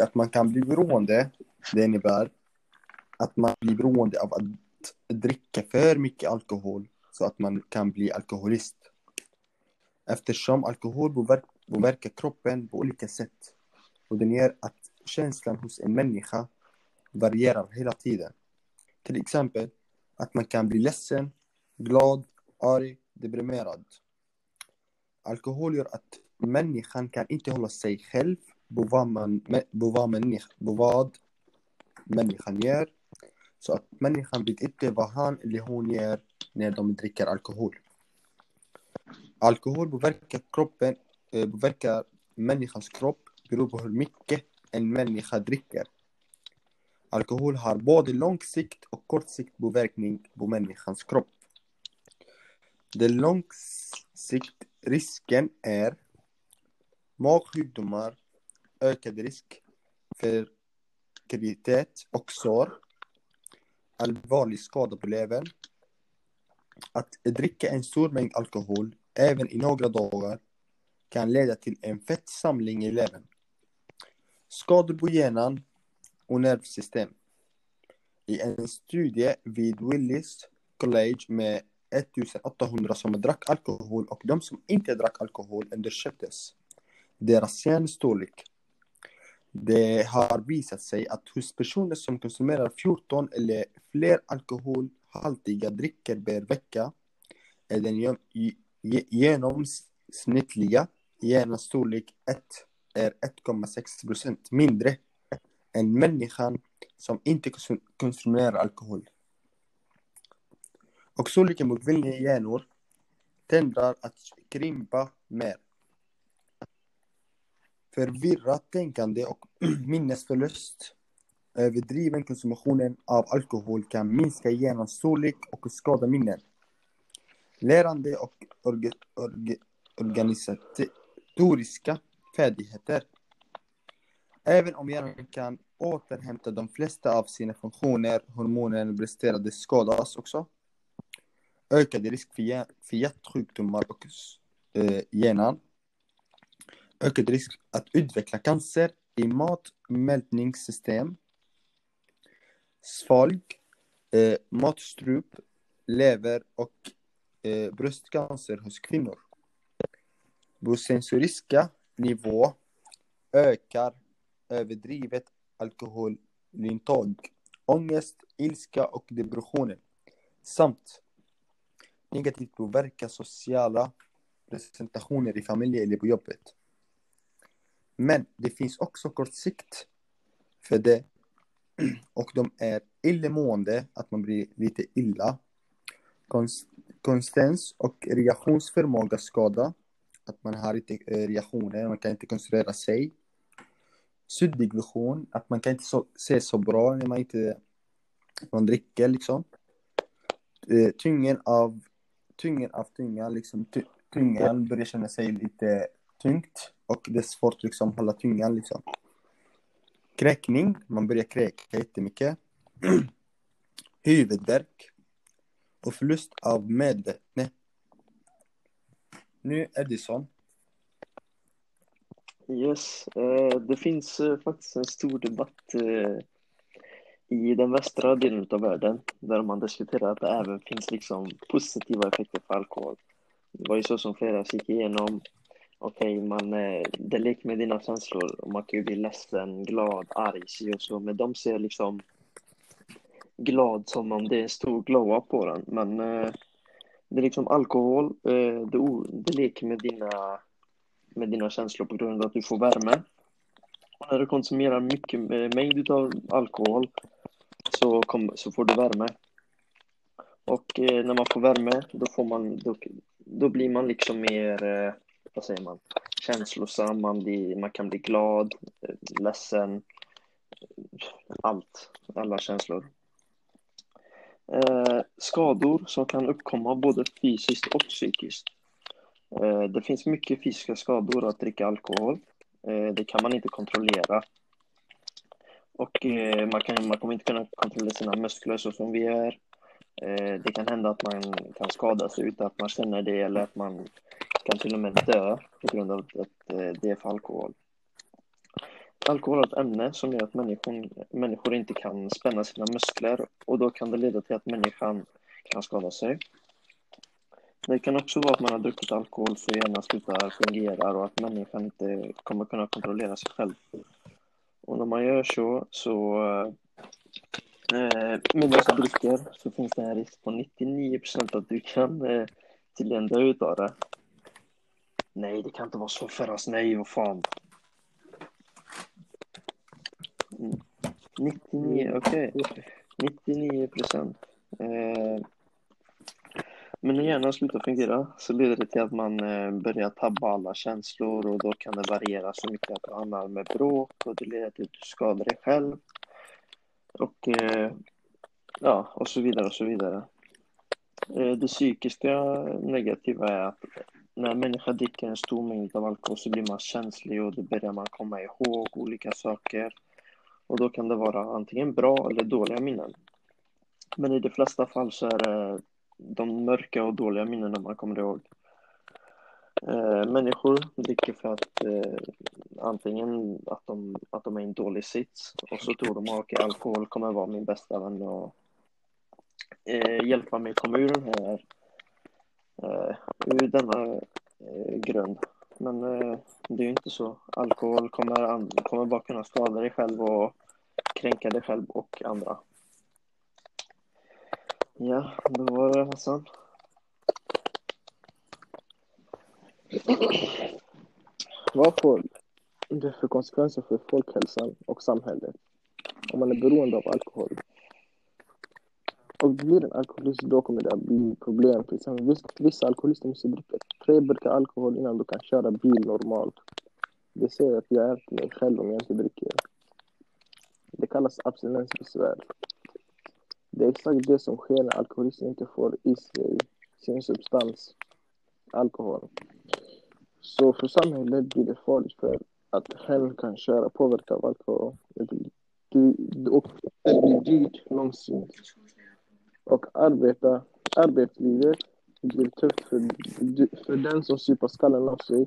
att man kan bli beroende. Det innebär att man blir beroende av att dricka för mycket alkohol så att man kan bli alkoholist. Eftersom alkohol påverkar kroppen på olika sätt och den gör att känslan hos en människa varierar hela tiden. Till exempel att man kan bli ledsen, glad, arg, deprimerad. Alkohol gör att människan kan inte hålla sig själv vad, man, på vad, människa, på vad människan gör. Så att människan vet inte vad han eller hon gör när de dricker alkohol. Alkohol påverkar kroppen, eh, påverkar människans kropp beror på hur mycket en människa dricker. Alkohol har både långsikt och kortsikt påverkning på människans kropp. Den långsiktsrisken är magsjukdomar, ökad risk för graviditet och sår, allvarlig skada på levern. Att dricka en stor mängd alkohol, även i några dagar, kan leda till en fettsamling i levern. Skador på hjärnan och nervsystem. I en studie vid Willis College med 1800 som drack alkohol och de som inte drack alkohol undersöktes deras hjärnstorlek. Det har visat sig att hos personer som konsumerar 14 eller fler alkoholhaltiga drycker per vecka är den genomsnittliga hjärnans storlek 1 är 1,6 procent mindre än människan som inte konsumerar alkohol. Och storleken på kvinnliga hjärnor tenderar att krympa mer. Förvirrat tänkande och minnesförlust Överdriven konsumtion av alkohol kan minska hjärnans storlek och skada minnen. Lärande och orga, orga, organisatoriska färdigheter. Även om hjärnan kan återhämta de flesta av sina funktioner, hormoner presterade skadas också. Ökad risk för, för hjärtsjukdomar och eh, hjärnan. Ökad risk att utveckla cancer i matmältningssystem, svalg, eh, matstrup, lever och eh, bröstcancer hos kvinnor. På sensoriska nivå ökar överdrivet alkoholintag, ångest, ilska och depressioner samt negativt påverka sociala presentationer i familjen eller på jobbet. Men det finns också kort sikt för det och de är illamående, att man blir lite illa. Konstens och reaktionsförmåga skada, att man har inte eh, reaktioner, man kan inte koncentrera sig. Suddig vision, att man kan inte så, se så bra när man inte man dricker liksom. Tyngen tyngden av tyngden av tungan, liksom tungan börjar känna sig lite tungt och det är svårt liksom att hålla tungan liksom. Kräkning, man börjar kräka jättemycket. Huvudvärk och förlust av medvetande. Nu Edison. Yes, eh, det finns eh, faktiskt en stor debatt eh, i den västra delen av världen där man diskuterar att det även finns liksom positiva effekter för alkohol. Det var ju så som flera gick igenom okej, okay, man, eh, det det leker med dina känslor och man kan ju bli ledsen, glad, arg, si och så, men de ser liksom glad som om det är en stor glow-up på den, men eh, det är liksom alkohol, eh, det, det leker med dina, med dina känslor på grund av att du får värme. Och när du konsumerar mycket eh, mängd av alkohol så, kom, så får du värme. Och eh, när man får värme, då, får man, då, då blir man liksom mer eh, vad säger man, känslosam, man, blir, man kan bli glad, ledsen, allt, alla känslor. Eh, skador som kan uppkomma både fysiskt och psykiskt. Eh, det finns mycket fysiska skador att dricka alkohol. Eh, det kan man inte kontrollera. Och eh, man, kan, man kommer inte kunna kontrollera sina muskler så som vi är. Eh, det kan hända att man kan skada sig utan att man känner det eller att man kan till och med dö på grund av att eh, det är för alkohol. alkohol är ett ämne som gör att människor, människor inte kan spänna sina muskler och då kan det leda till att människan kan skada sig. Det kan också vara att man har druckit alkohol så hjärnan slutar fungera och att människan inte kommer kunna kontrollera sig själv. Och när man gör så, så eh, eh med dessa dricker så finns det en risk på 99 procent att du kan eh, tydligen dö utav det. Nej, det kan inte vara så Ferras. Nej, vad fan. Mm. 99, okej. Okay. 99 procent. Eh, men när hjärnan slutar fungera så leder det till att man eh, börjar tabba alla känslor och då kan det variera så mycket att du hamnar med bråk och det leder till att du skadar dig själv. Och eh, ja, och så vidare och så vidare. Eh, det psykiska negativa är att när människa dricker en stor mängd av alkohol så blir man känslig och då börjar man komma ihåg olika saker. Och då kan det vara antingen bra eller dåliga minnen. Men i de flesta fall så är det de mörka och dåliga minnena man kommer ihåg. Eh, människor dricker för att eh, antingen att de, att de är i en dålig sits och så tror de ah, att okay, alkohol kommer vara min bästa vän och eh, hjälpa mig komma ur den här eh, ur denna eh, grund. Men eh, det är ju inte så. Alkohol kommer, kommer bara kunna skada dig själv och kränka dig själv och andra. Ja, då var det Hassan. Vad får det för konsekvenser för folkhälsan och samhället om man är beroende av alkohol? Och blir en alkoholist då kommer det att bli problem. Till exempel vissa, alkoholister måste dricka tre burkar alkohol innan de kan köra bil normalt. Det säger att jag är till mig själv om jag inte dricker. Det kallas abstinensbesvär. Det är exakt det som sker när alkoholister inte får i sig sin substans, alkohol. Så för samhället blir det farligt för att hen kan köra påverkad av alkohol. Det blir, det blir dyrt långsiktigt. Och arbeta, arbetslivet blir tufft för, för den som super skallen av sig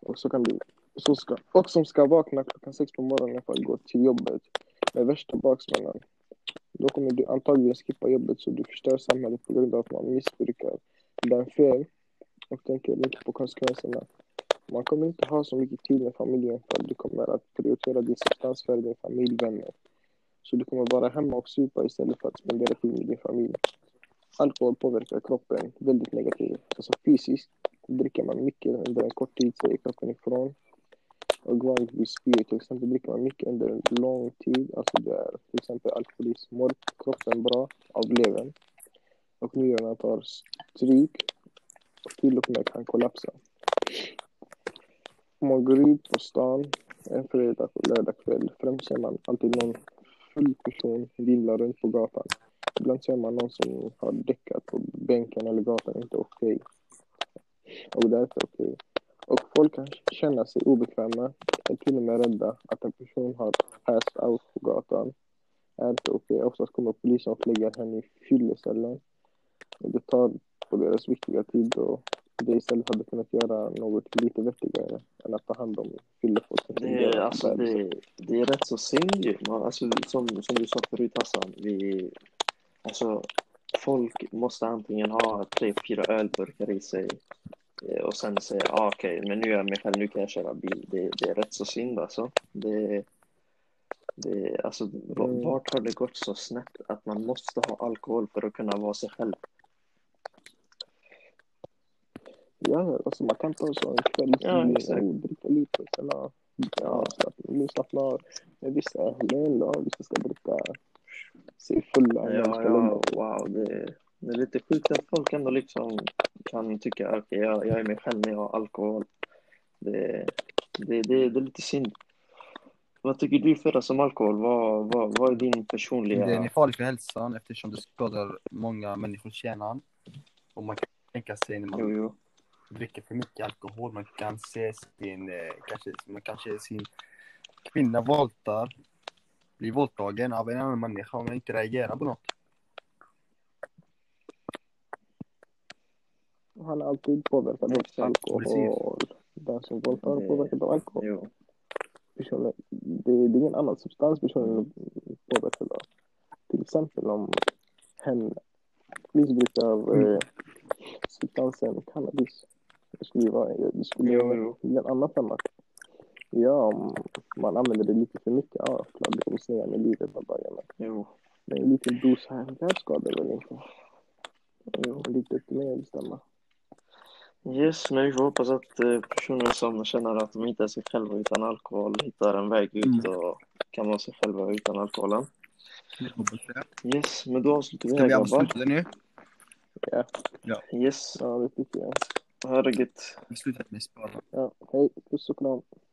och, så kan bli, så ska, och som ska vakna klockan sex på morgonen för att gå till jobbet med värsta baksmällan. Då kommer du antagligen skippa jobbet så du förstör samhället på grund av att man missbrukar den fel och tänker inte på konsekvenserna. Man kommer inte ha så mycket tid med familjen för att du kommer att prioritera din substans för din familj, vänner. Så du kommer vara hemma och supa istället för att spendera tid med din familj. Alkohol påverkar kroppen väldigt negativt. Alltså fysiskt dricker man mycket under en kort tid så är kroppen ifrån. Och vanligtvis spyr till exempel dricker man mycket under en lång tid. Alltså det är till exempel alkoholism. Mår kroppen bra av levern. Och njurarna tar stryk och till och med kan kollapsa. Om man går ut på stan en fredag och lördagkväll främst ser man alltid någon full person vinglar runt på gatan. Ibland ser man någon som har däckat på bänken eller gatan, inte okej. Okay. Och inte okej. Okay. Och folk kan känna sig obekväma, är till och med rädda att en person har passed out på gatan. Är inte okej. Okay. Oftast kommer polisen och lägger henne i fyllecellen. Det tar på deras viktiga tid och det istället hade kunnat göra något lite vettigare än att ta hand om fyllefolk. Alltså, det, det är rätt så synd ju. Alltså, som, som du sa förut Hassan, vi, alltså, folk måste antingen ha tre, fyra ölburkar i sig eh, och sen säga ah, okej, okay, men nu är jag mig själv, nu kan jag köra bil. Det, det är rätt så synd alltså. Det, det, alltså mm. vart har det gått så snett att man måste ha alkohol för att kunna vara sig själv? Ja, alltså man kan ta så en kväll ja, och dricka lite. Sen, ja, nu slappna av. Men vissa helger vissa ska dricka sig fulla. Ja, ja, wow. Det, det är lite sjukt att folk ändå liksom kan tycka att okay, jag, jag är mig själv när jag har alkohol. Det, det, det, det är lite synd. Vad tycker du Ferra som alkohol? Vad, vad, vad är din personliga... Den är farlig för hälsan eftersom det skadar många människors hjärna. Och man kan tänka sig när man jo, jo dricker för mycket alkohol, man kan se sin, eh, kanske, man kanske sin kvinna våldtar, blir våldtagen av en annan människa om man inte reagerar på något. Han är alltid påverkad av alkohol. Den som våldtar är påverkad av alkohol. Jo. det, är ingen annan substans personen är påverkad av. Till exempel om hen missbrukar Mm. eh, substansen cannabis. Det skulle ju vara, det skulle Jo, jo. bli en annan femma. Ja, om man använder det lite för mycket, ja, klart det kommer med livet av dagen. Jo. Men en liten dos här, det skadar väl inte? jo. Lite att bestämma. Yes, men vi får hoppas att eh, personer som känner att de inte är sig själva utan alkohol hittar en väg ut Mm. och kan vara sig själva utan alkoholen. Jag hoppas det. Yes, men då avslutar vi Ska här vi grabbar. avsluta det nu? Yes, Ja, det tycker jag. Vi slutar med spara. Ja, hej, puss och kram.